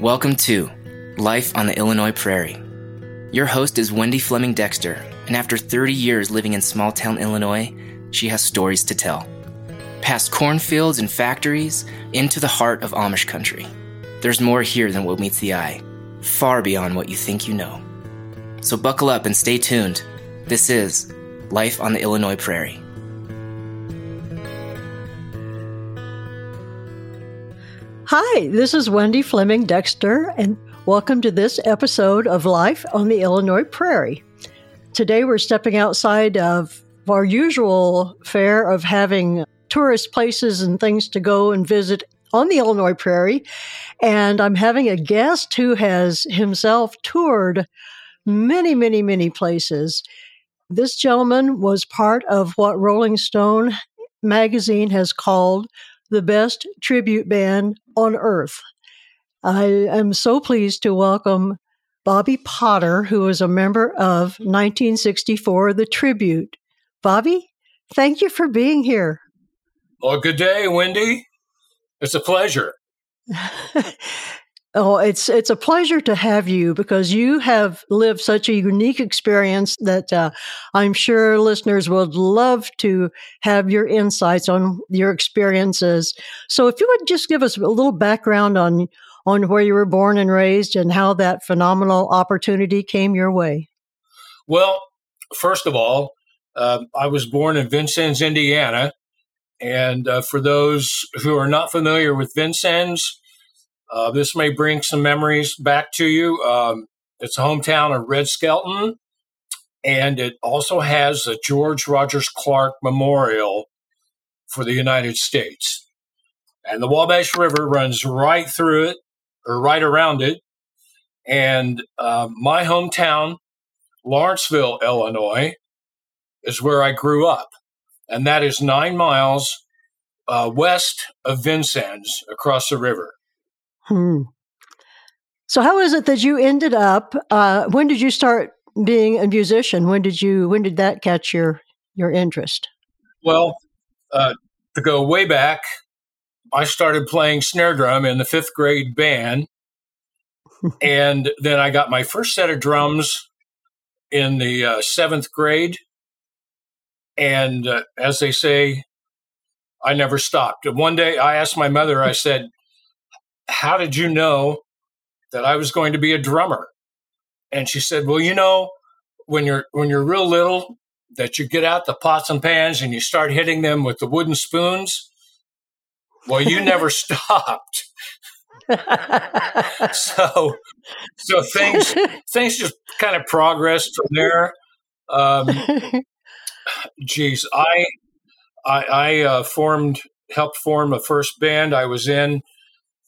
Welcome to Life on the Illinois Prairie. Your host is Wendy Fleming Dexter, and after 30 years living in small town Illinois, she has stories to tell. Past cornfields and factories, into the heart of Amish country. There's more here than what meets the eye, far beyond what you think you know. So buckle up and stay tuned. This is Life on the Illinois Prairie. Hi, this is Wendy Fleming Dexter, and welcome to this episode of Life on the Illinois Prairie. Today we're stepping outside of our usual fare of having tourist places and things to go and visit on the Illinois Prairie, and I'm having a guest who has himself toured many, many, many places. This gentleman was part of what Rolling Stone magazine has called the best tribute band on earth. I am so pleased to welcome Bobby Potter, who is a member of 1964 The Tribute. Bobby, thank you for being here. Well, good day, Wendy. It's a pleasure. Oh, it's it's a pleasure to have you because you have lived such a unique experience that uh, I'm sure listeners would love to have your insights on your experiences. So, if you would just give us a little background on on where you were born and raised and how that phenomenal opportunity came your way. Well, first of all, uh, I was born in Vincennes, Indiana, and uh, for those who are not familiar with Vincennes, uh, this may bring some memories back to you. Um, it's a hometown of Red Skelton, and it also has the George Rogers Clark Memorial for the United States. And the Wabash River runs right through it, or right around it. And uh, my hometown, Lawrenceville, Illinois, is where I grew up. And that is nine miles uh, west of Vincennes across the river. Hmm. So, how is it that you ended up? Uh, when did you start being a musician? When did you? When did that catch your your interest? Well, uh, to go way back, I started playing snare drum in the fifth grade band, and then I got my first set of drums in the uh, seventh grade. And uh, as they say, I never stopped. One day I asked my mother, I said, how did you know that I was going to be a drummer? And she said, well, you know, when you're when you're real little, that you get out the pots and pans and you start hitting them with the wooden spoons. Well, you never stopped. so, so things things just kind of progressed from there. Um, geez, I I, I uh, formed helped form a first band I was in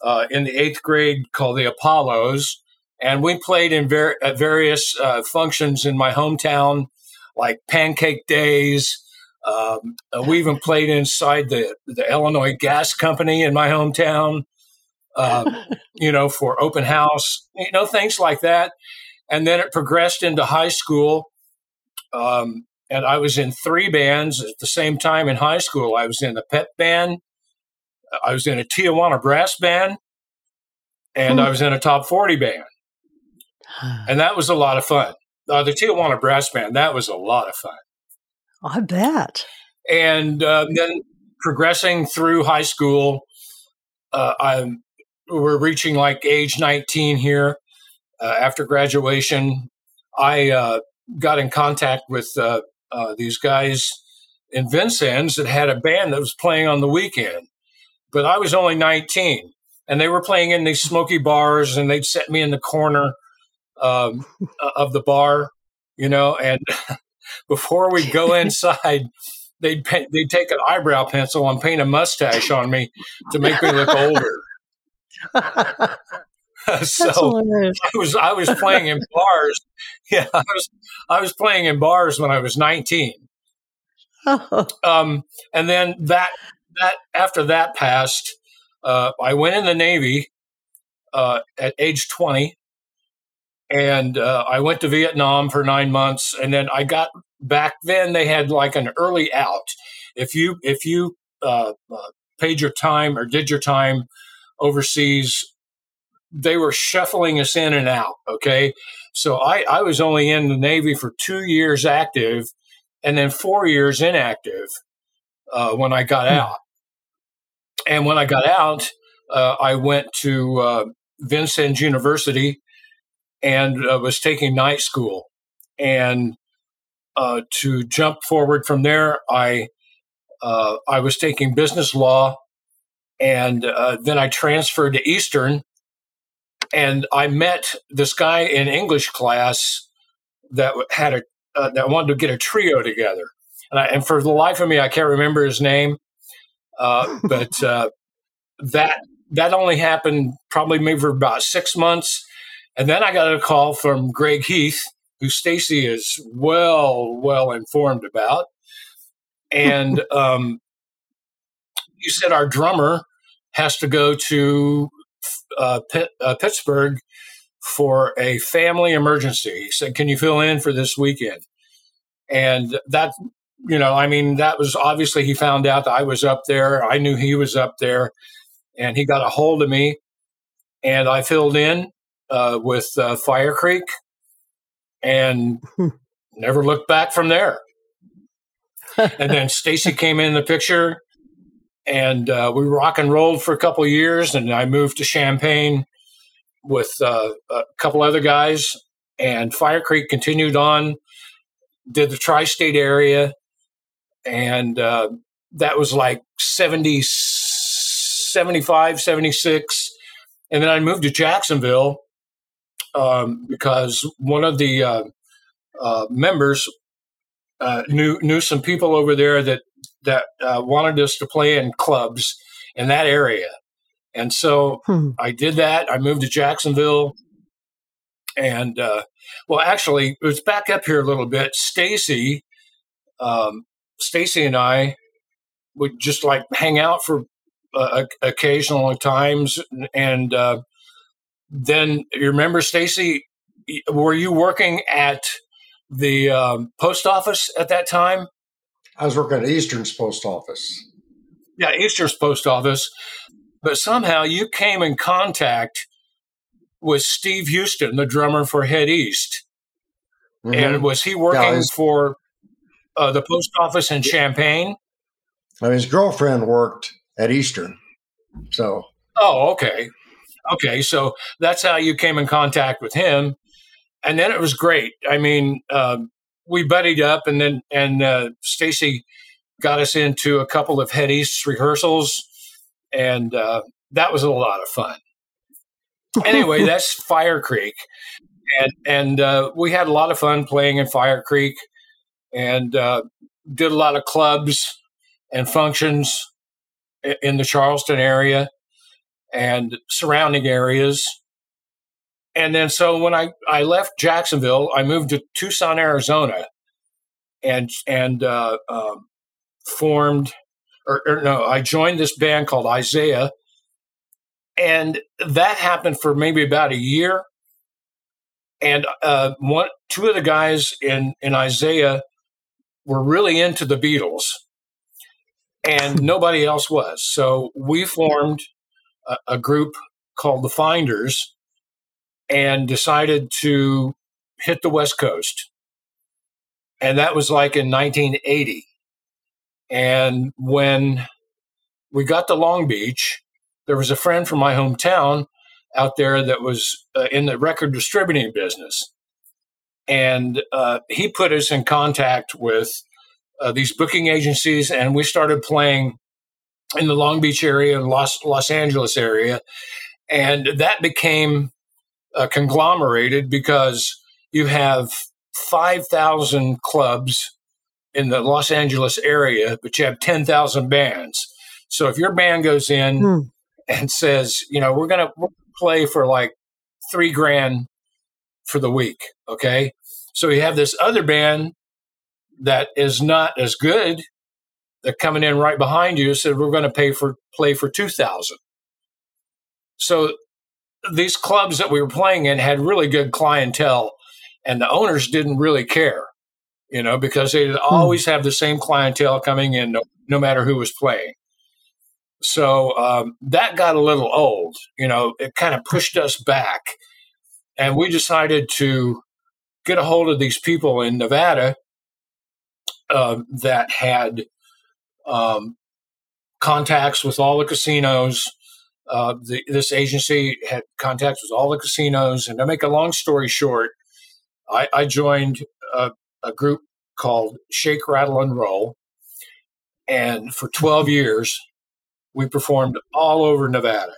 uh, in the eighth grade called the Apollos, and we played in ver- various uh, functions in my hometown, like Pancake Days. Um, we even played inside the the Illinois Gas Company in my hometown. Um, you know, for open house, you know, things like that. And then it progressed into high school. Um, and I was in three bands at the same time in high school. I was in the pep band, I was in a Tijuana brass band and I hmm. was in a top 40 band. And that was a lot of fun. Uh, the Tijuana brass band, that was a lot of fun. I bet. And uh, then progressing through high school, uh, I'm, we're reaching like age 19 here. Uh, after graduation, I uh, got in contact with uh, these guys in Vincennes that had a band that was playing on the weekend but I was only 19 and they were playing in these smoky bars and they'd set me in the corner um, of the bar, you know, and before we go inside, they'd paint, they'd take an eyebrow pencil and paint a mustache on me to make me look older. so I was I was playing in bars. Yeah, I was I was playing in bars when I was 19. Um, and then that that after that passed, uh, I went in the Navy uh, at age 20, and uh, I went to Vietnam for nine months, and then I got back. Then they had like an early out. If you if you uh, paid your time or did your time overseas they were shuffling us in and out. Okay. So I, I was only in the Navy for two years active and then four years inactive uh, when I got hmm. out. And when I got out, uh, I went to uh, Vincennes University and uh, was taking night school. And uh, to jump forward from there, I uh, I was taking business law, and then I transferred to Eastern. And I met this guy in English class that had a uh, that wanted to get a trio together, and, I, and, for the life of me, I can't remember his name, uh, but uh, that that only happened probably maybe for about six months, and then I got a call from Greg Heath, who Stacy is well well informed about, and um, he said our drummer has to go to uh, Pitt, uh, Pittsburgh for a family emergency. He said, "Can you fill in for this weekend?" And that, you know, I mean, that was obviously he found out that I was up there. I knew he was up there, and he got a hold of me, and I filled in uh, with uh, Fire Creek, and hmm. never looked back from there. and then Stacy came in the picture and uh, we rock and rolled for a couple years. And I moved to Champaign with uh, a couple other guys, and Fire Creek continued on, did the tri-state area, and uh, that was like 70, 75, 76. And then I moved to Jacksonville um, because one of the uh, uh, members uh, knew knew some people over there that that uh, wanted us to play in clubs in that area. And so hmm. I did that. I moved to Jacksonville. And uh, well, actually, it was back up here a little bit. Stacy, um, Stacy and I would just like hang out for uh, occasional times. And uh, then you remember, Stacy, were you working at the um, post office at that time? I was working at Eastern's post office. Yeah, Eastern's post office. But somehow you came in contact with Steve Huston, the drummer for Head East. Mm-hmm. And was he working yeah, his, for uh, the post office in Champaign? I mean, his girlfriend worked at Eastern. So. Oh, okay. Okay. So that's how you came in contact with him. And then it was great. I mean, uh, we buddied up, and then and uh, Stacy got us into a couple of Head East rehearsals, and uh, that was a lot of fun. anyway, that's Fire Creek, and and uh, we had a lot of fun playing in Fire Creek, and uh, did a lot of clubs and functions in the Charleston area and surrounding areas and then so when I, I left Jacksonville, I moved to Tucson, Arizona, and and uh, um, formed, or, or, no, I joined this band called Isaiah, and that happened for maybe about a year. And uh, one, two of the guys in in Isaiah were really into the Beatles, and nobody else was. So we formed a, a group called the Finders and decided to hit the West Coast. And that was like in 1980. And when we got to Long Beach, there was a friend from my hometown out there that was uh, in the record distributing business. And uh, he put us in contact with uh, these booking agencies, and we started playing in the Long Beach area and Los, Los Angeles area. And that became uh, conglomerated because you have 5,000 clubs in the Los Angeles area, but you have 10,000 bands. So if your band goes in hmm. and says, you know, we're going to play for like three grand for the week, okay? So you have this other band that is not as good that coming in right behind you said we're going to pay for play for 2000 so these clubs that we were playing in had really good clientele, and the owners didn't really care, you know, because they hmm. always have the same clientele coming in, no, no matter who was playing. So um, that got a little old. You know, it kind of pushed us back. And we decided to get a hold of these people in Nevada uh, that had um, contacts with all the casinos. Uh, the, this agency had contacts with all the casinos. And to make a long story short, I, I joined a, a group called Shake, Rattle, and Roll. And for 12 years, we performed all over Nevada.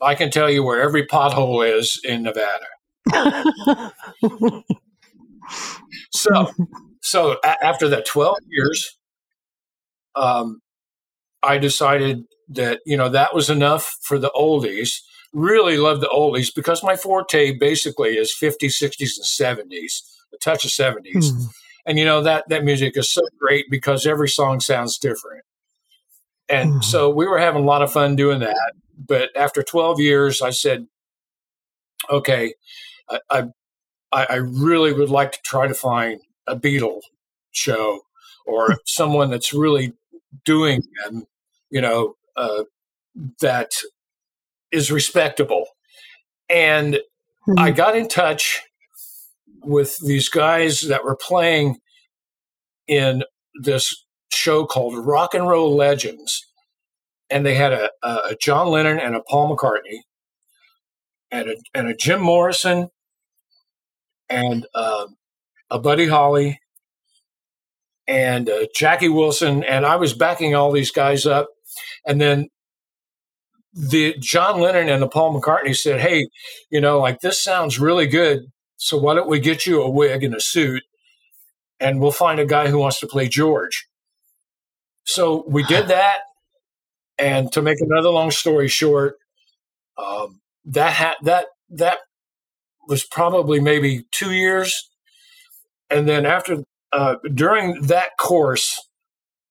I can tell you where every pothole is in Nevada. so, so a- after that 12 years, um, I decided that, you know, that was enough for the oldies. Really love the oldies because my forte basically is 50s, 60s, and 70s, a touch of 70s. Hmm. And, you know, that, that music is so great because every song sounds different. And Mhm. so we were having a lot of fun doing that. But after 12 years, I said, okay, I, I, I really would like to try to find a Beatle show or someone that's really doing them, you know, uh, that is respectable. And I got in touch with these guys that were playing in this show called Rock and Roll Legends. And they had a, a John Lennon and a Paul McCartney and a, and a Jim Morrison and uh, a Buddy Holly and uh, Jackie Wilson. And I was backing all these guys up. And then the John Lennon and the Paul McCartney said, Hey, you know, like this sounds really good. So why don't we get you a wig and a suit and we'll find a guy who wants to play George. So we did that. And to make another long story short, um, that ha- that that was probably maybe two years, and then after uh, during that course,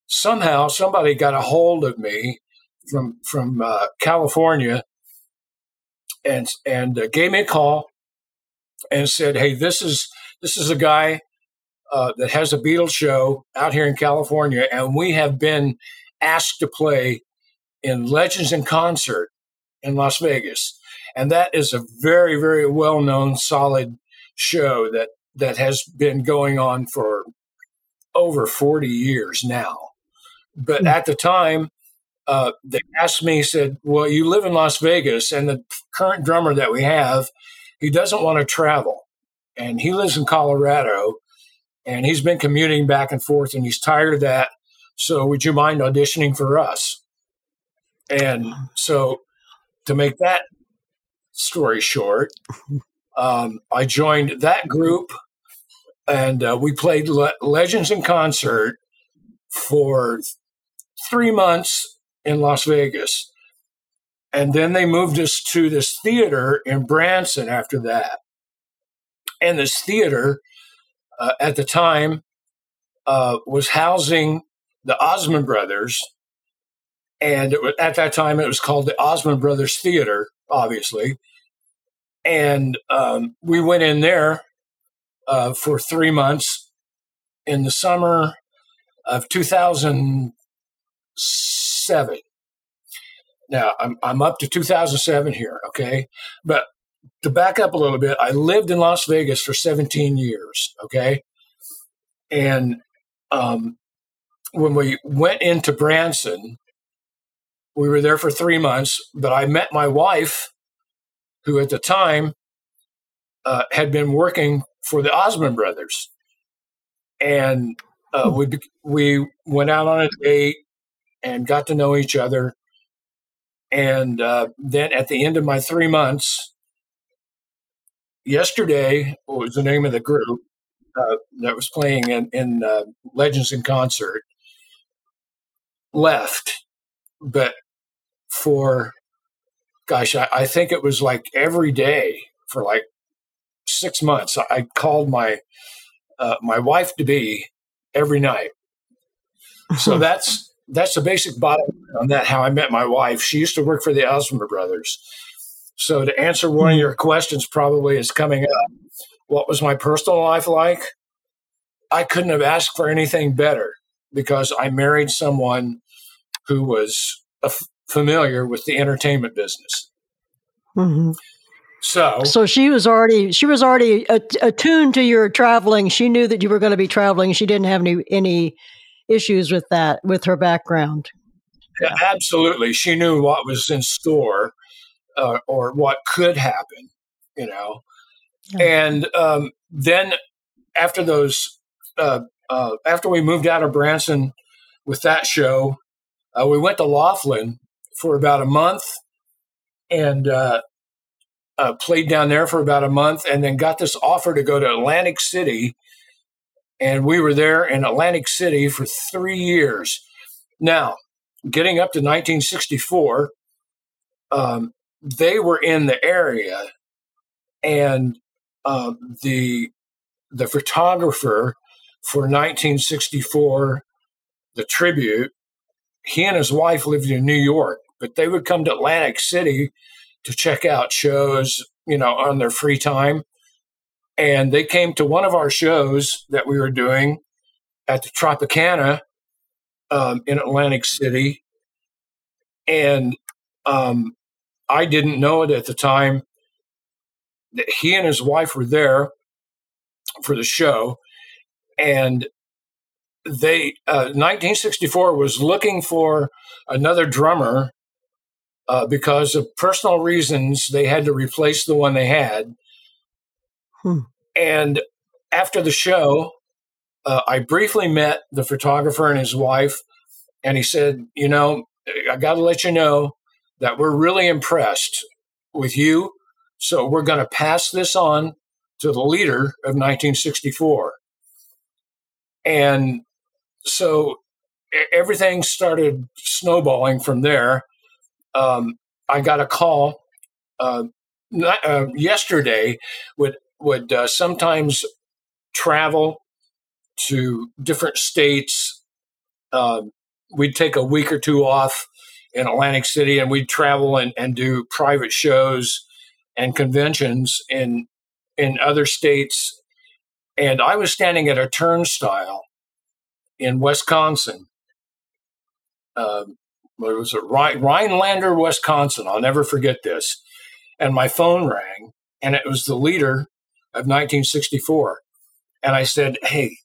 somehow somebody got a hold of me from from uh, California, and and uh, gave me a call and said, "Hey, this is this is a guy uh, that has a Beatles show out here in California, and we have been asked to play in Legends in Concert in Las Vegas, and that is a very very well known, solid show that that has been going on for over forty years now. But Hmm. at the time, uh, they asked me, said, "Well, you live in Las Vegas, and the current drummer that we have, he doesn't want to travel, and he lives in Colorado." and he's been commuting back and forth and he's tired of that. So would you mind auditioning for us? And so to make that story short, um, I joined that group and uh, we played Le- Legends in concert for three months in Las Vegas. And then they moved us to this theater in Branson after that. And this theater uh, at the time uh, was housing the Osmond Brothers, and it was, at that time it was called the Osmond Brothers Theater, obviously. And um, we went in there uh, for three months in the summer of 2007. Now I'm I'm up to 2007 here, okay, but to back up a little bit, I lived in Las Vegas for 17 years. Okay. And um, when we went into Branson, we were there for three months, but I met my wife, who at the time uh, had been working for the Osmond brothers. And uh, we, we went out on a date and got to know each other. And uh, then at the end of my three months, yesterday was the name of the group uh, that was playing in, in uh, Legends in Concert left, but for gosh, I, I, think it was like every day for like six months. I, called my uh, my wife to be every night. So that's that's the basic bottom on that. How I met my wife. She used to work for the Osmond Brothers. So to answer one of your questions, probably is coming up. What was my personal life like? I couldn't have asked for anything better because I married someone who was a, familiar with the entertainment business. hmm So, So she was already she was already attuned to your traveling. She knew that you were going to be traveling. She didn't have any any issues with that with her background. absolutely, she knew what was in store uh, or what could happen, you know. Yeah. And um, then after those, uh, uh, after we moved out of Branson with that show, uh, we went to Laughlin for about a month and uh, uh, played down there for about a month, and then got this offer to go to Atlantic City. And we were there in Atlantic City for three years. Now, getting up to 1964, um, they were in the area, and uh, the the photographer for 1964, the tribute, he and his wife lived in New York, but they would come to Atlantic City to check out shows, you know, on their free time. And they came to one of our shows that we were doing at the Tropicana um, in Atlantic City. And um, I didn't know it at the time that he and his wife were there for the show. And they, uh, 1964 was looking for another drummer uh, because of personal reasons. They had to replace the one they had. Hmm. And after the show, uh, I briefly met the photographer and his wife, and he said, You know, I got to let you know that we're really impressed with you. So we're going to pass this on to the leader of 1964. And so everything started snowballing from there. Um, I got a call uh, not, uh, yesterday. Would would uh, sometimes travel to different states. Um, we'd take a week or two off in Atlantic City, and we'd travel and, and do private shows and conventions in in other states. And I was standing at a turnstile in Wisconsin. Um, what was it? Rhine- Rhinelander, Wisconsin. I'll never forget this. And my phone rang, and it was the leader of 1964. And I said, Hey,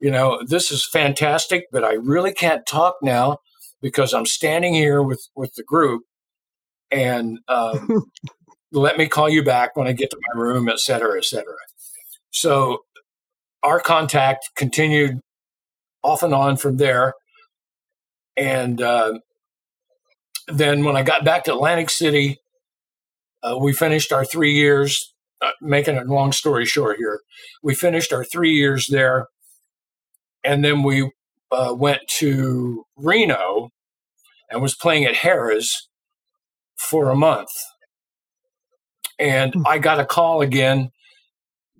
you know, this is fantastic, but I really can't talk now because I'm standing here with, with the group. And um, let me call you back when I get to my room, et cetera, et cetera. So our contact continued off and on from there. And uh, then when I got back to Atlantic City, uh, we finished our three years. Uh, making a long story short here, we finished our three years there. And then we uh, went to Reno and was playing at Harrah's for a month. And I got a call again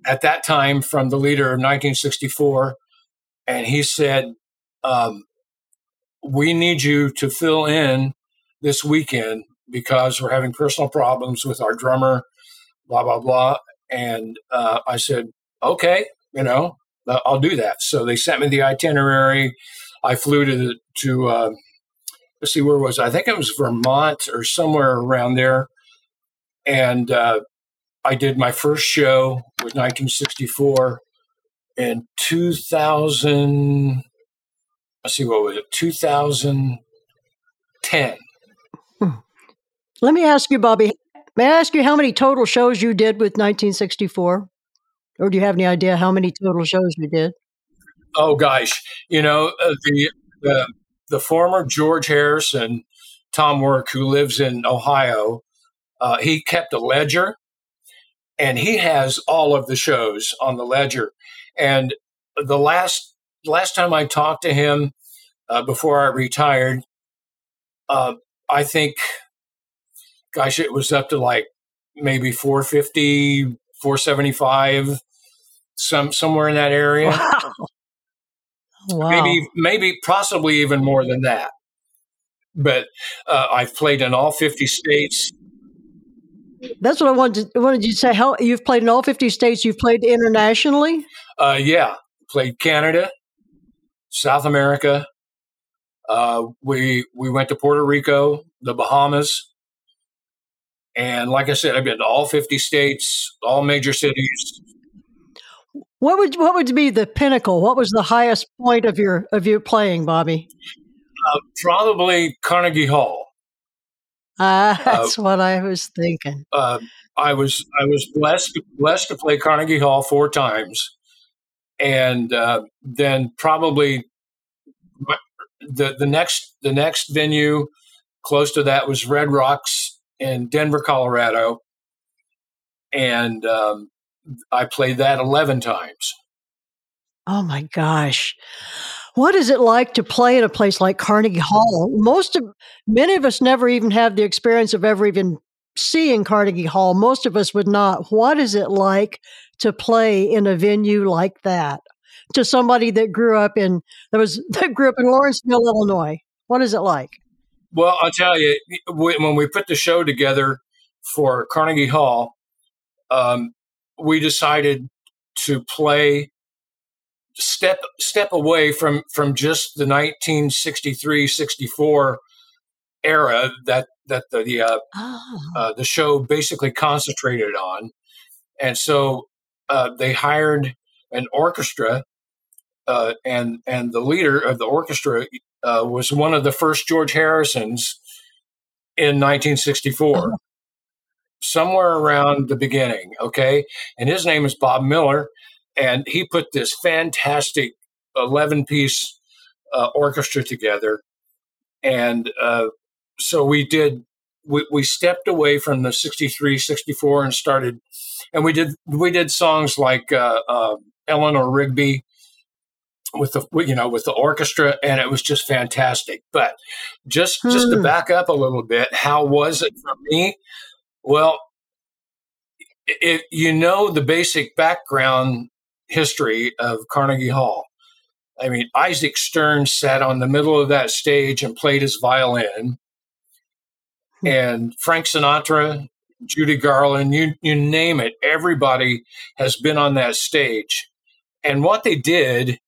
at that time from the leader of 1964. And he said, um, We need you to fill in this weekend because we're having personal problems with our drummer, blah, blah, blah. And uh, I said, Okay, you know, uh, I'll do that. So they sent me the itinerary. I flew to to, uh, let's see, where was I? I think it was Vermont or somewhere around there. And uh, I did my first show with 1964 in 2000. Let's see, what was it? 2010. Let me ask you, Bobby. May I ask you how many total shows you did with 1964? Or do you have any idea how many total shows you did? Oh gosh, you know uh, the the the former George Harrison, Tom Work, who lives in Ohio, uh, he kept a ledger, and he has all of the shows on the ledger. And the last last time I talked to him uh, before I retired, uh, I think, gosh, it was up to like maybe 450, 475, some somewhere in that area Wow. Wow. maybe maybe possibly even more than that but uh, i've played in all 50 states That's what I wanted, to, wanted you to say. How you've played in all 50 states, you've played internationally? uh, yeah played canada south america Uh, we we went to Puerto Rico, the Bahamas, and like I said, I've been to all 50 states, all major cities. What would what would be the pinnacle? What was the highest point of your of your playing, Bobby? Uh, probably Carnegie Hall. Ah, uh, that's uh, what I was thinking. Uh, I was I was blessed blessed to play Carnegie Hall four times, and uh, then probably the the next the next venue close to that was Red Rocks in Denver, Colorado, and um, I played that eleven times. Oh my gosh. What is it like to play in a place like Carnegie Hall? Most of many of us never even have the experience of ever even seeing Carnegie Hall. Most of us would not. What is it like to play in a venue like that? To somebody that grew up in that was that grew up in Lawrenceville, Illinois. What is it like? Well, I'll tell you, when we put the show together for Carnegie Hall, um, we decided to play step step away from from just the 1963-64 era that that the uh, oh. uh, the show basically concentrated on, and so uh, they hired an orchestra, uh, and and the leader of the orchestra uh, was one of the first George Harrisons in 1964. Oh. Somewhere around the beginning, okay? And his name is Bob Miller, and he put this fantastic 11 piece uh, orchestra together. And uh, so we did, we, we stepped away from the 63, 64 and started, and we did, we did songs like uh, uh Eleanor Rigby with the, you know, with the orchestra, and it was just fantastic. But just, just to hmm. back up a little bit, how was it for me? Well, if you know the basic background history of Carnegie Hall. I mean, Isaac Stern sat on the middle of that stage and played his violin. Hmm. And Frank Sinatra, Judy Garland, you, you name it, everybody has been on that stage. And what they did,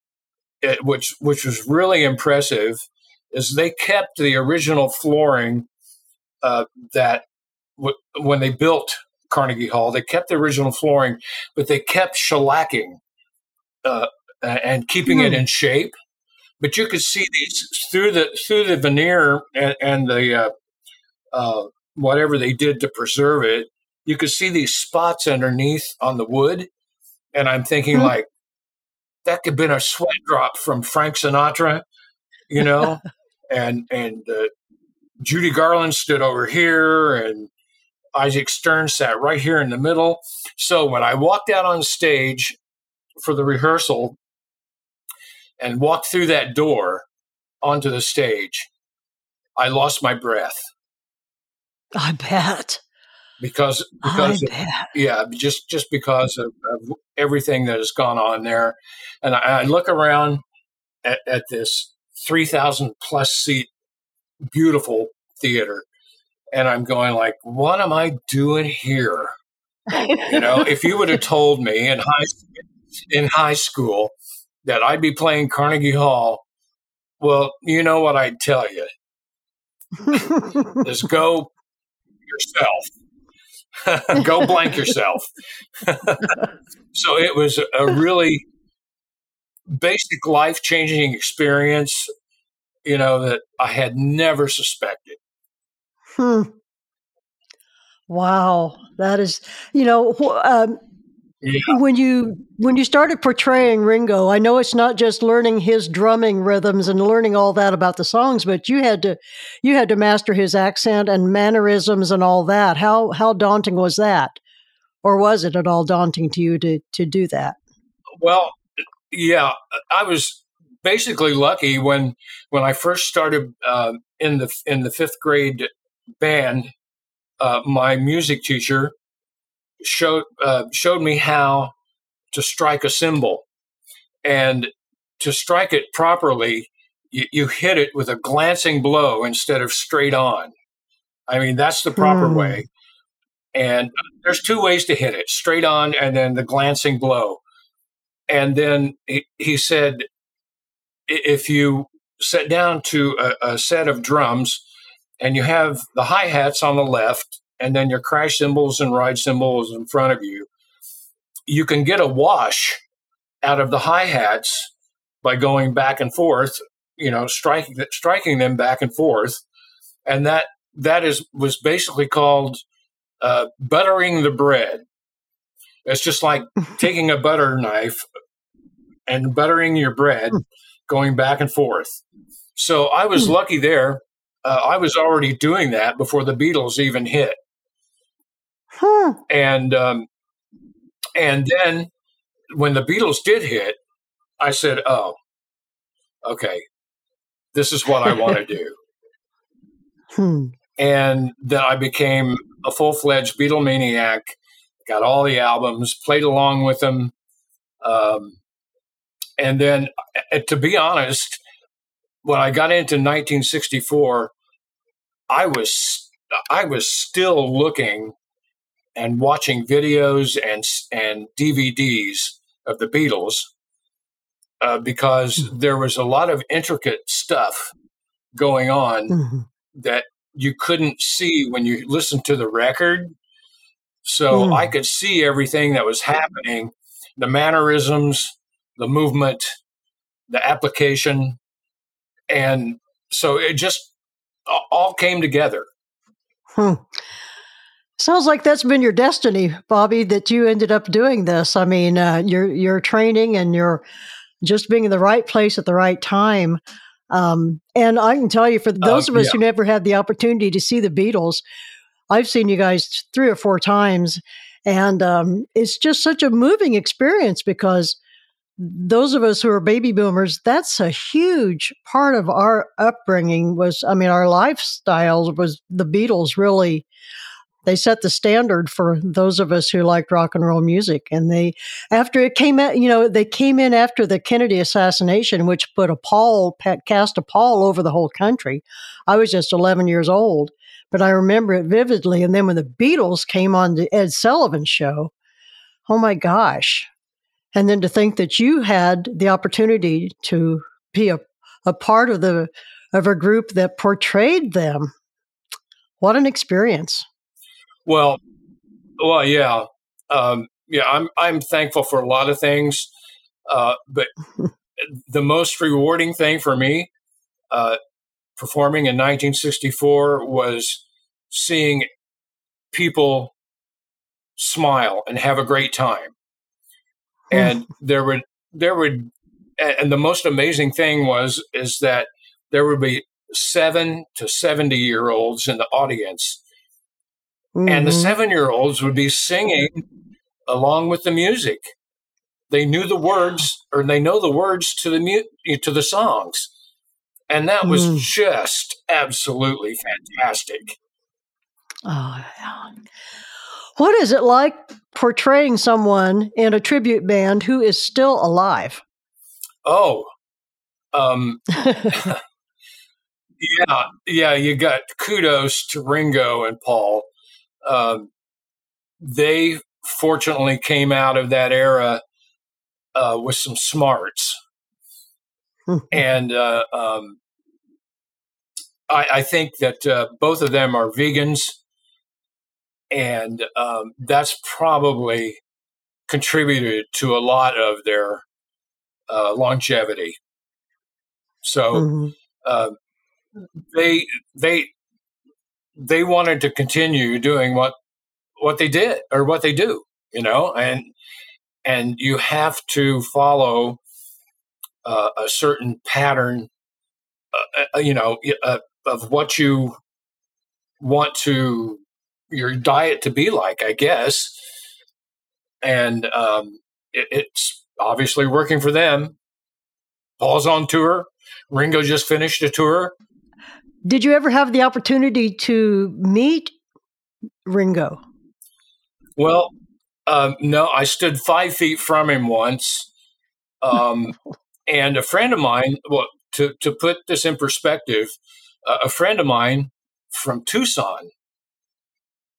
it, which, which was really impressive, is they kept the original flooring uh, that w- when they built Carnegie Hall, they kept the original flooring, but they kept shellacking uh, and keeping mm. it hmm. in shape. But you could see these through the through the veneer and, and the uh, uh, whatever they did to preserve it. You could see these spots underneath on the wood, and I'm thinking mm. like that could have been a sweat drop from Frank Sinatra, you know, and and uh, Judy Garland stood over here, and Isaac Stern sat right here in the middle. So when I walked out on stage, for the rehearsal and walked through that door onto the stage, I lost my breath. I bet. Because because of, yeah, just just because of, of, everything that has gone on there, and I, I look around at, at this three thousand plus seat beautiful theater, and I'm going like, what am I doing here? you know, if you would have told me in high in high school that I'd be playing Carnegie Hall, well, you know what I'd tell you is go yourself. go blank yourself. so it was a really basic life changing experience, you know, that I had never suspected. Hmm. Wow. That is, you know, um, yeah. When you when you started portraying Ringo, I know it's not just learning his drumming rhythms and learning all that about the songs, but you had to you had to master his accent and mannerisms and all that. How how daunting was that? Or was it at all daunting to you to to do that? Well, yeah, I was basically lucky when when I first started uh, in the in the fifth grade band. Uh, my music teacher showed uh, showed me how to strike a cymbal, and to strike it properly, you, you, hit it with a glancing blow instead of straight on. I mean, that's the proper mm. way. And there's two ways to hit it: straight on, and then the glancing blow. And then he, he said, if you set down to a, a set of drums, and you have the hi hats on the left, and then your crash cymbals and ride cymbals in front of you. You can get a wash out of the hi hats by going back and forth, you know, striking striking them back and forth, and that that is was basically called uh, buttering the bread. It's just like taking a butter knife and buttering your bread, going back and forth. So I was hmm. lucky there. Uh, I was already doing that before the Beatles even hit. Huh. And um, and then when the Beatles did hit, I said, "Oh, okay, this is what I want to do." Hmm. And then I became a full fledged Beatle maniac. Got all the albums, played along with them, um, and then, to be honest, when I got into 1964, I was I was still looking and watching videos and and DVDs of the Beatles uh, because mm-hmm. there was a lot of intricate stuff going on mm-hmm. that you couldn't see when you listened to the record. So mm. I could see everything that was happening, the mannerisms, the movement, the application, and so it just all came together. Hmm. Sounds like that's been your destiny, Bobby, that you ended up doing this. I mean, uh, your your training and your just being in the right place at the right time. Um, and I can tell you, for those uh, of us yeah. who never had the opportunity to see the Beatles, I've seen you guys three or four times, and um, it's just such a moving experience because those of us who are baby boomers, that's a huge part of our upbringing. Was I mean, our lifestyles was the Beatles really they set the standard for those of us who liked rock and roll music. And they, after it came out, you know, they came in after the Kennedy assassination, which put a pall, cast a pall over the whole country. I was just 11 years old, but I remember it vividly. And then when the Beatles came on the Ed Sullivan show, oh my gosh. And then to think that you had the opportunity to be a, a part of the, of a group that portrayed them. What an experience. Well, well, yeah, um, yeah. I'm I'm thankful for a lot of things, uh, but the most rewarding thing for me, uh, performing in 1964, was seeing people smile and have a great time, and there would there would, and the most amazing thing was is that there would be seven to seventy year olds in the audience Mm-hmm. And the mm-hmm. seven year olds would be singing along with the music. They knew the words, or they know the words to the mu- to the songs, and that was mm. just absolutely fantastic. Oh. What is it like portraying someone in a tribute band who is still alive? Oh, um, yeah, yeah. You got kudos to Ringo and Paul um, they fortunately came out of that era uh, with some smarts. Hmm. and uh, um, I, I, think that uh, both of them are vegans, and um, that's probably contributed to a lot of their uh, longevity. So mm-hmm. Uh, they they they wanted to continue doing what what they did or what they do, you know, and and you have to follow uh, a certain pattern, uh, uh you know, uh, of what you want to your diet to be like, I guess. And um, it, it's obviously working for them. Paul's on tour. Ringo just finished a tour. Did you ever have the opportunity to meet Ringo? Well, um, no, I stood five feet from him once. Um, and a friend of mine, well, to, to put this in perspective, uh, a friend of mine from Tucson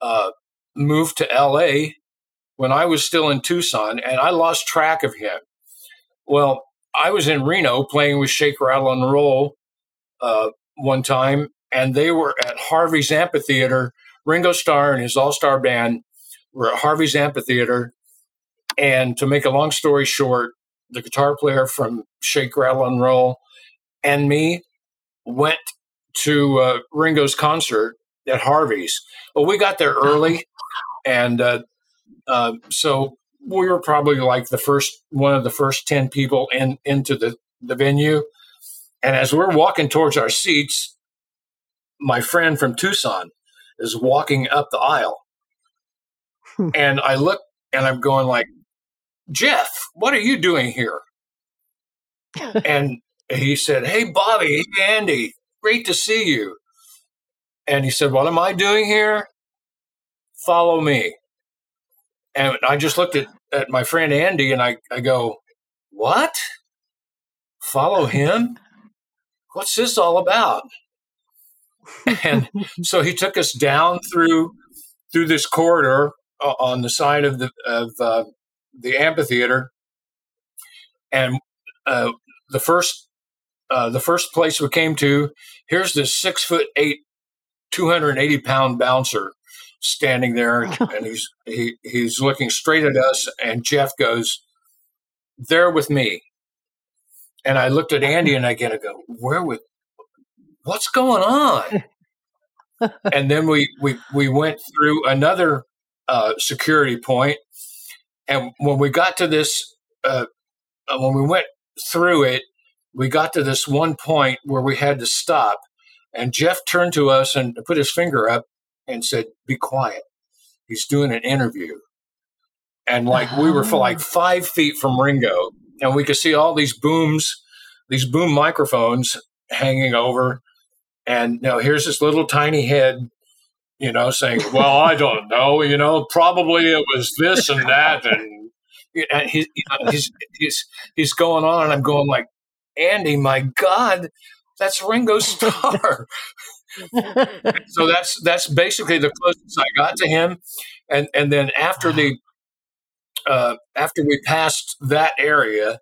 uh, moved to LA when I was still in Tucson, and I lost track of him. Well, I was in Reno playing with Shake, Rattle, and Roll uh, one time, and they were at Harvey's Amphitheater. Ringo Starr and his all star band were at Harvey's Amphitheater. And to make a long story short, the guitar player from Shake, Rattle, and Roll and me went to uh, Ringo's concert at Harvey's. Well, we got there early, and uh, uh, so we were probably like the first one of the first ten people in into the the venue. And as we're walking towards our seats, my friend from Tucson is walking up the aisle, Hmm. and I look and I'm going like, Jeff, what are you doing here? and he said, Hey, Bobby, hey, Andy, great to see you. And he said, What am I doing here? Follow me. And I just looked at, at my friend Andy and I, I go, What? Follow him? What's this all about? And so he took us down through through this corridor uh, on the side of the of uh, the amphitheater, and uh, the first uh, the first place we came to, here's this six foot eight, two hundred and eighty pound bouncer standing there, and he's he he's looking straight at us, and Jeff goes, "They're with me," and I looked at Andy, and I get to go, "Where would What's going on?" and then we we we went through another uh, security point, and when we got to this, uh, uh, when we went through it, we got to this one point where we had to stop, and Jeff turned to us and put his finger up and said, "Be quiet." He's doing an interview, and like we were for like five feet from Ringo, and we could see all these booms, these boom microphones hanging over, and now here's this little tiny head you know, saying, "Well, I don't know. You know, probably it was this and that," and, and he, you know, he's he's he's going on, and I'm going like, "Andy, my God, that's Ringo Starr." so that's that's basically the closest I got to him, and and then after the uh, after we passed that area,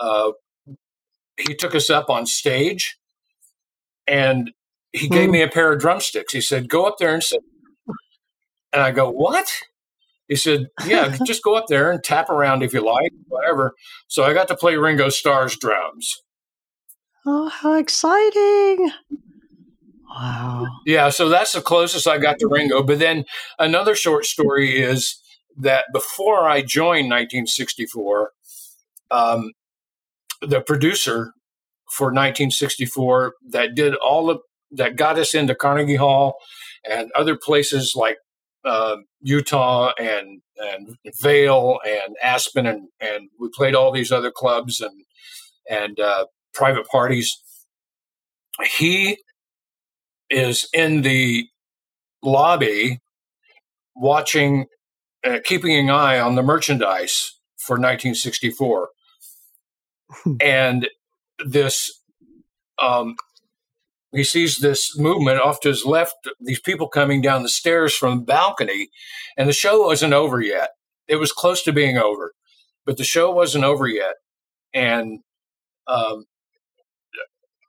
uh, he took us up on stage, and he gave Hmm. me a pair of drumsticks. He said, "Go up there and sit." And I go, "What?" He said, "Yeah, just go up there and tap around if you like, whatever." So I got to play Ringo Starr's drums. oh, how exciting! Wow. Yeah, so that's the closest I got to Ringo. But then another short story is that before I joined 1964, um, the producer for 1964 that did all the that got us into Carnegie Hall and other places like uh, Utah and and Vail and Aspen and and we played all these other clubs and and uh, private parties. He is in the lobby watching, uh, keeping an eye on the merchandise for 1964. and this, um, he sees this movement off to his left, these people coming down the stairs from the balcony, and the show wasn't over yet. It was close to being over, but the show wasn't over yet. And um,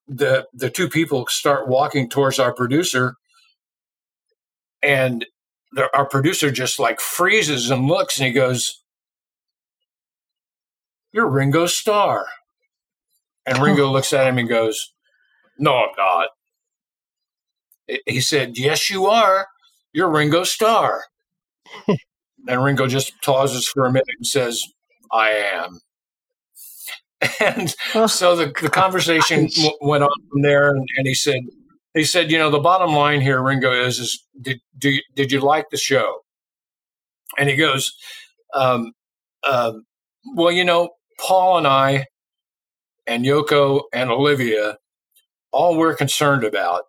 the the two people start walking towards our producer, and the, our producer just like freezes and looks, and he goes, "You're Ringo Starr." And Ringo looks at him and goes, "No, I'm not." He said, "Yes, you are. You're Ringo Starr." and Ringo just pauses for a minute and says, "I am." And so the, the conversation w- went on from there, and, and he said, he said, you know, the bottom line here, Ringo, is, is did do you, did you like the show? And he goes, um, um, well, you know, Paul and I, and Yoko and Olivia, all we're concerned about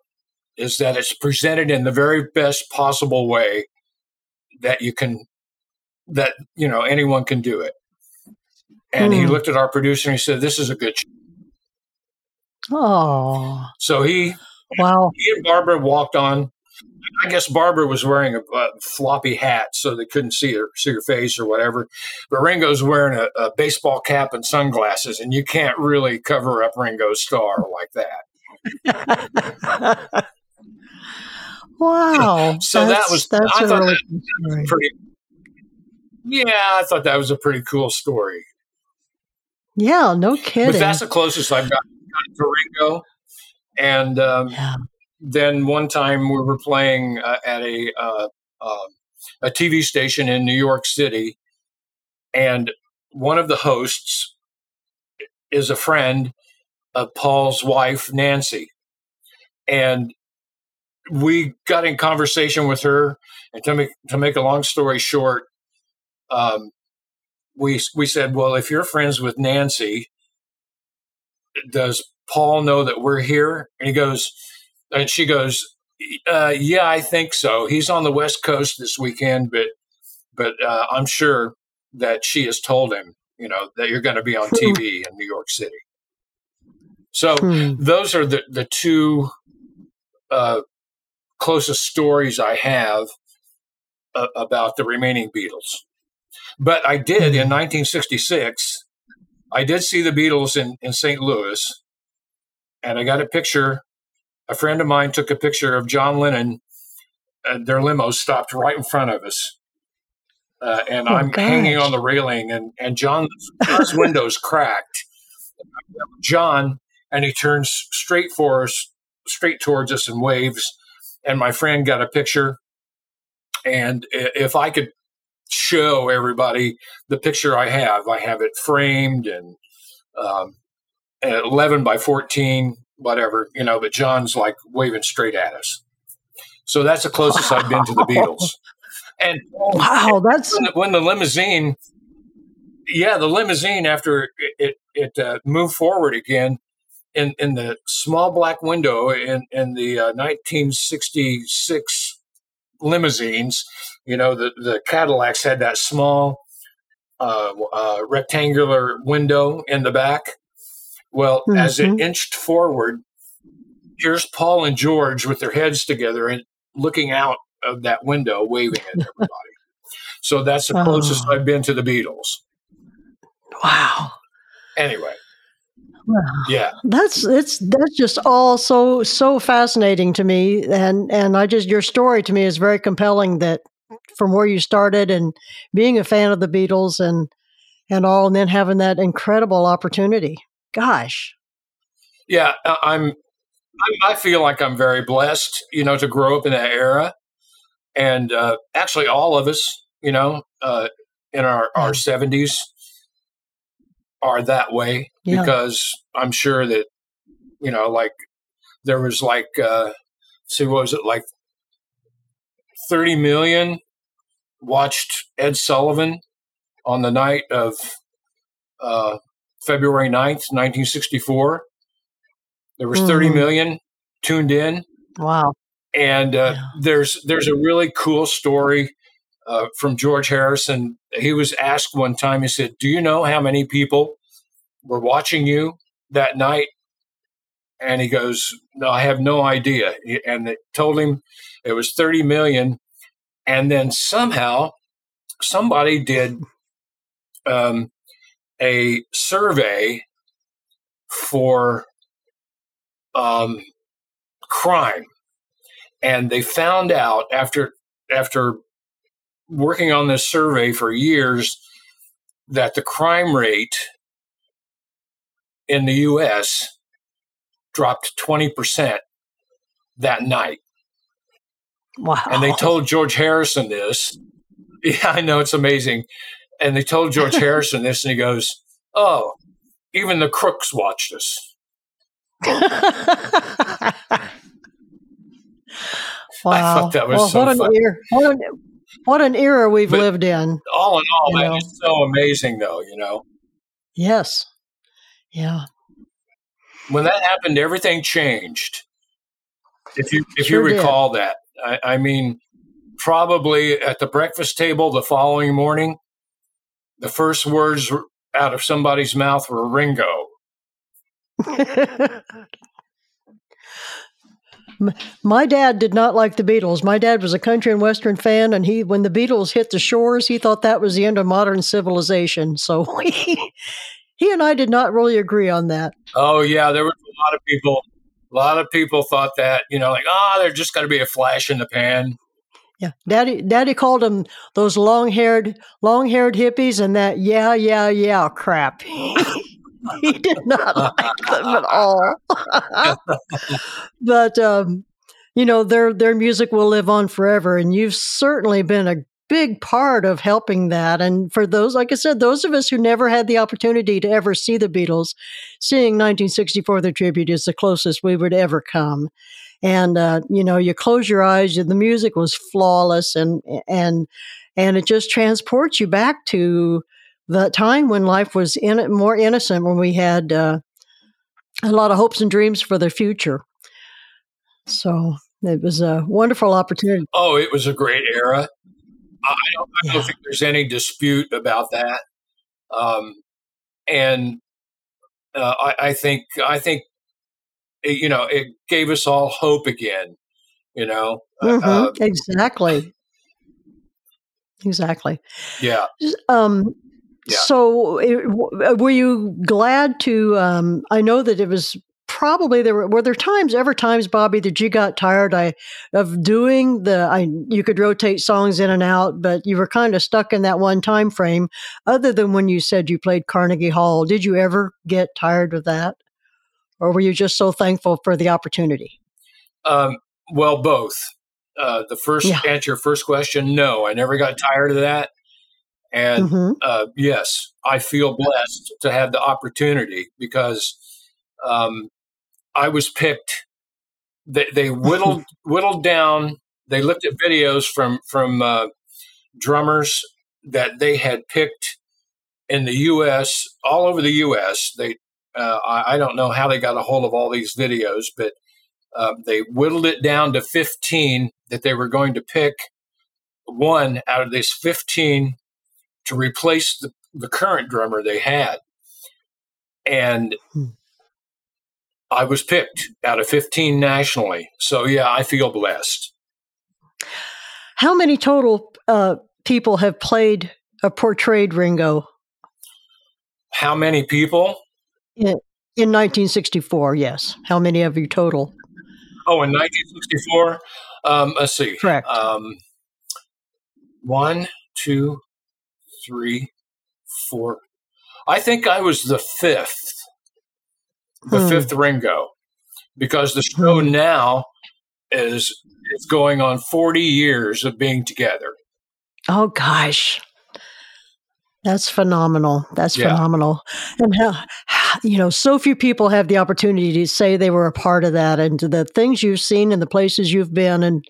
is that it's presented in the very best possible way that you can, that you know anyone can do it. And he Hmm. looked at our producer and he said, "This is a good." Show. oh, So he wow. he and Barbara walked on. I guess Barbara was wearing a, a floppy hat, so they couldn't see her see her face or whatever. But Ringo's wearing a, a baseball cap and sunglasses, and you can't really cover up Ringo's star like that. wow. So that was that's I thought really that pretty. Yeah, I thought that was a pretty cool story. Yeah, no kidding. But that's the closest I've got to Ringo. And um, yeah. then one time we were playing uh, at a uh, uh, a TV station in New York City, and one of the hosts is a friend of Paul's wife, Nancy, and we got in conversation with her. And to make to make a long story short, um, we we said, well, if you're friends with Nancy, does Paul know that we're here? And he goes, and she goes, uh, yeah, I think so. He's on the West Coast this weekend, but but uh, I'm sure that she has told him, you know, that you're going to be on TV in New York City. So Hmm. those are the the two uh, closest stories I have uh, about the remaining Beatles. But I did in 1966. I did see the Beatles in, in St. Louis, and I got a picture. A friend of mine took a picture of John Lennon. And their limo stopped right in front of us, uh, and Oh, I'm hanging on the railing, and and John's, window's cracked. John, and he turns straight for us, straight towards us, and waves. And my friend got a picture, and if I could show everybody the picture I have, I have it framed and um, and 11 by 14, whatever, you know, but John's like waving straight at us. So that's the closest I've been to the Beatles. And Wow, that's when the, when the limousine, yeah, the limousine after it it, it uh, moved forward again in in the small black window in in the uh, 1966 limousines, you know, the the Cadillacs had that small uh, uh, rectangular window in the back. Well, as it Mhm. inched forward, here's Paul and George with their heads together and looking out of that window, waving at everybody. so that's the closest Oh. I've been to the Beatles. wow. Anyway, Wow. yeah, That's it's that's just all so so fascinating to me, and and I just your story to me is very compelling. That from where you started and being a fan of the Beatles and and all, and then having that incredible opportunity. Gosh, yeah. I- I'm, I'm. I feel like I'm very blessed, you know, to grow up in that era, and uh, actually, all of us, you know, uh, in our our seventies, are that way Yeah. because I'm sure that, you know, like there was like, uh, see, what was it like? Thirty million watched Ed Sullivan on the night of uh, February 9th, 1964. There was thirty Mhm. million tuned in, wow, and uh, Yeah. there's there's a really cool story uh, from George Harrison. He was asked one time. He said, "Do you know how many people were watching you that night?" And he goes, "No, I have no idea." And they told him it was thirty million. And then somehow somebody did um, a survey for um, crime, and they found out after after working on this survey for years that the crime rate in the U.S. dropped twenty percent that night. wow, And they told George Harrison this. Yeah, I know it's amazing. And they told George Harrison this, and he goes, "Oh, even the crooks watched us." wow. that was well, so what an funny. era! What an, what an era we've But- lived in. All in all, man, know. it's so amazing, though. You know, Yes, yeah. when that happened, everything changed. If you if Sure you did. recall that, I, I mean, probably at the breakfast table the following morning, the first words out of somebody's mouth were Ringo. My dad did not like the Beatles. My dad was a country and western fan, and he, when the Beatles hit the shores, he thought that was the end of modern civilization. So he, he and I did not really agree on that. Oh yeah, there was a lot of people. A lot of people thought that, you know, like, ah, oh, they're just going to be a flash in the pan. Yeah, Daddy, Daddy called them those long-haired, long-haired hippies, and that yeah, yeah, yeah crap. he did not like them at all. but um, you know, their their music will live on forever, and you've certainly been a big part of helping that. And for those, like I said, those of us who never had the opportunity to ever see the Beatles, seeing 1964 The Tribute is the closest we would ever come. And, uh, you know, you close your eyes and the music was flawless and, and, and it just transports you back to the time when life was in, more innocent, when we had uh, a lot of hopes and dreams for the future. So it was a wonderful opportunity. Oh, it was a great era. I don't, I don't think there's any dispute about that. Um, and uh, I, I, think I think it, you know it gave us all hope again. You know, uh, mm-hmm. uh, exactly, exactly. Yeah. Um, yeah. So, it, were you glad to? Um, I know that it was probably there were, were there times ever times bobby that you got tired I, of doing the I, you could rotate songs in and out but you were kind of stuck in that one time frame other than when you said you played carnegie hall did you ever get tired of that or were you just so thankful for the opportunity um, well both uh, the first yeah. answer your first question no i never got tired of that and mm-hmm. uh, yes i feel blessed to have the opportunity because um, I was picked. They, they whittled whittled down. They looked at videos from from uh, drummers that they had picked in the U.S. all over the U.S. They uh, I, I, don't know how they got a hold of all these videos, but uh, they whittled it down to 15 that they were going to pick one out of these 15 to replace the, the current drummer they had. And hmm. I was picked out of 15 nationally. So, yeah, I feel blessed. How many total uh, people have played a portrayed Ringo? How many people? In, in 1964, yes. How many of you total? Oh, in 1964? Um, let's see. Correct. Um, one, two, three, four. I think I was the fifth the hmm. fifth Ringo, because the show hmm. now is it's going on 40 years of being together. Oh gosh. That's phenomenal. That's yeah. phenomenal. And how, you know, so few people have the opportunity to say they were a part of that and the things you've seen and the places you've been. And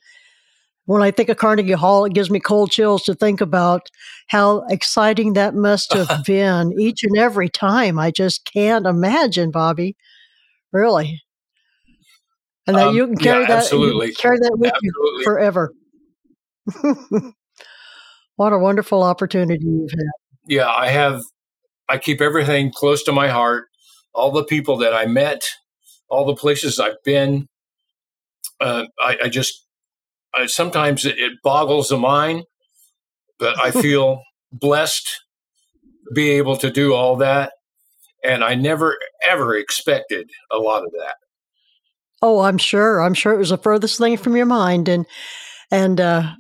when I think of Carnegie Hall, it gives me cold chills to think about how exciting that must have been each and every time. I just can't imagine, Bobby. Really. And that um, you can carry yeah, that carry that with absolutely. you forever. what a wonderful opportunity you've had. Yeah, I have I keep everything close to my heart. All the people that I met, all the places I've been. Uh, I, I, just I, sometimes it, it boggles the mind, but I feel blessed to be able to do all that and I never ever expected a lot of that. Oh, I'm sure. I'm sure it was the furthest thing from your mind, and and uh,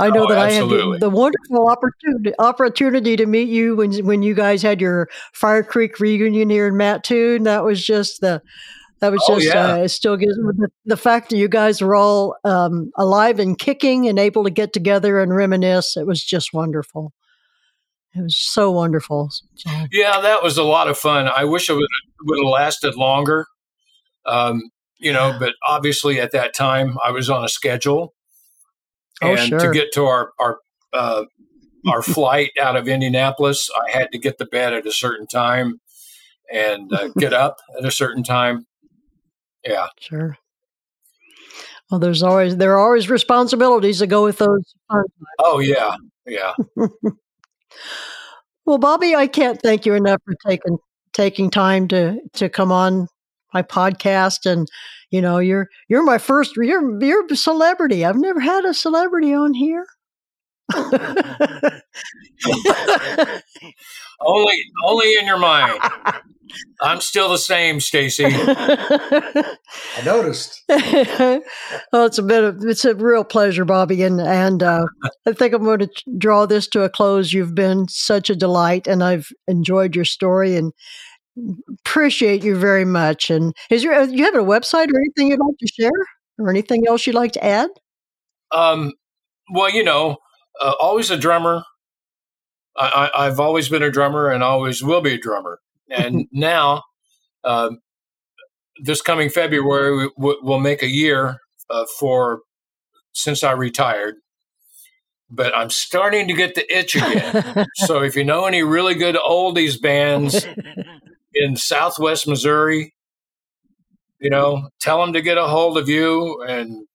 I know oh, that absolutely. I had the, the, wonderful opportunity opportunity to meet you when when you guys had your Fire Creek reunion here in Mattoon. That was just the that was oh, just yeah. uh, it still gives the, the, fact that you guys were all um, alive and kicking and able to get together and reminisce. It was just wonderful. It was so wonderful. Yeah, that was a lot of fun. I wish it would, would have lasted longer. Um, you know, but obviously at that time I was on a schedule, oh, and sure. to get to our our uh, our flight out of Indianapolis, I had to get to bed at a certain time and uh, get up at a certain time. Yeah, sure. Well, there's always there are always responsibilities that go with those. Oh yeah, yeah. Well, Bobby, I can't thank you enough for taking taking time to to come on my podcast and you know you're you're my first you're you're a celebrity i've never had a celebrity on here only only in your mind i'm still the same stacy i I noticed. well, it's a bit of it's a real pleasure, Bobby, and and uh, I think I'm going to draw this to a close. You've been such a delight, and I've enjoyed your story and appreciate you very much. And is there you have a website or anything you'd like to share, or anything else you'd like to add? Um, well, you know, uh, always a drummer. I, I, I've always been a drummer and always will be a drummer. And now, um, this coming February, we, will make a year uh, for since I retired. But I'm starting to get the itch again. so if you know any really good oldies bands in Southwest Missouri, you know, tell them to get a hold of you and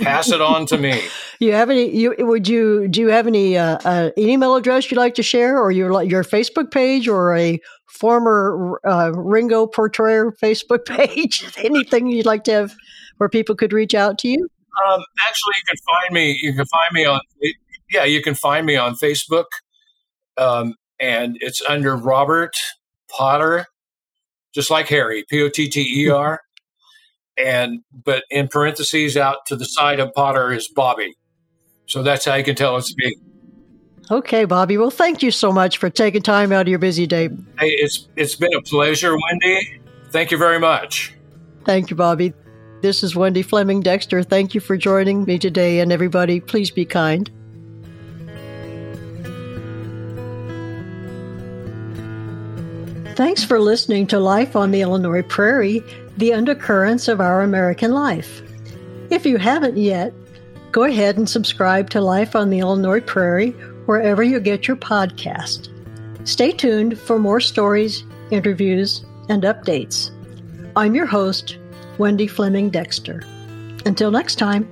pass it on to me. You have any? You would you do you have any uh, uh, email address you'd like to share, or your your Facebook page, or a former uh, Ringo Portrayer Facebook page? Anything you'd like to have where people could reach out to you? Um, actually, you can find me. You can find me on. Yeah, you can find me on Facebook, um, and it's under Robert Potter, just like Harry, P O T T E R and but in parentheses out to the side of Potter is Bobby. So that's how you can tell it's me. Okay, Bobby. Well, thank you so much for taking time out of your busy day. Hey, it's it's been a pleasure, Wendy. Thank you very much. Thank you, Bobby. This is Wendy Fleming Dexter. Thank you for joining me today, and everybody, please be kind. Thanks for listening to Life on the Illinois Prairie the undercurrents of our American life. If you haven't yet, go ahead and subscribe to Life on the Illinois Prairie wherever you get your podcast. Stay tuned for more stories, interviews, and updates. I'm your host, Wendy Fleming Dexter. Until next time.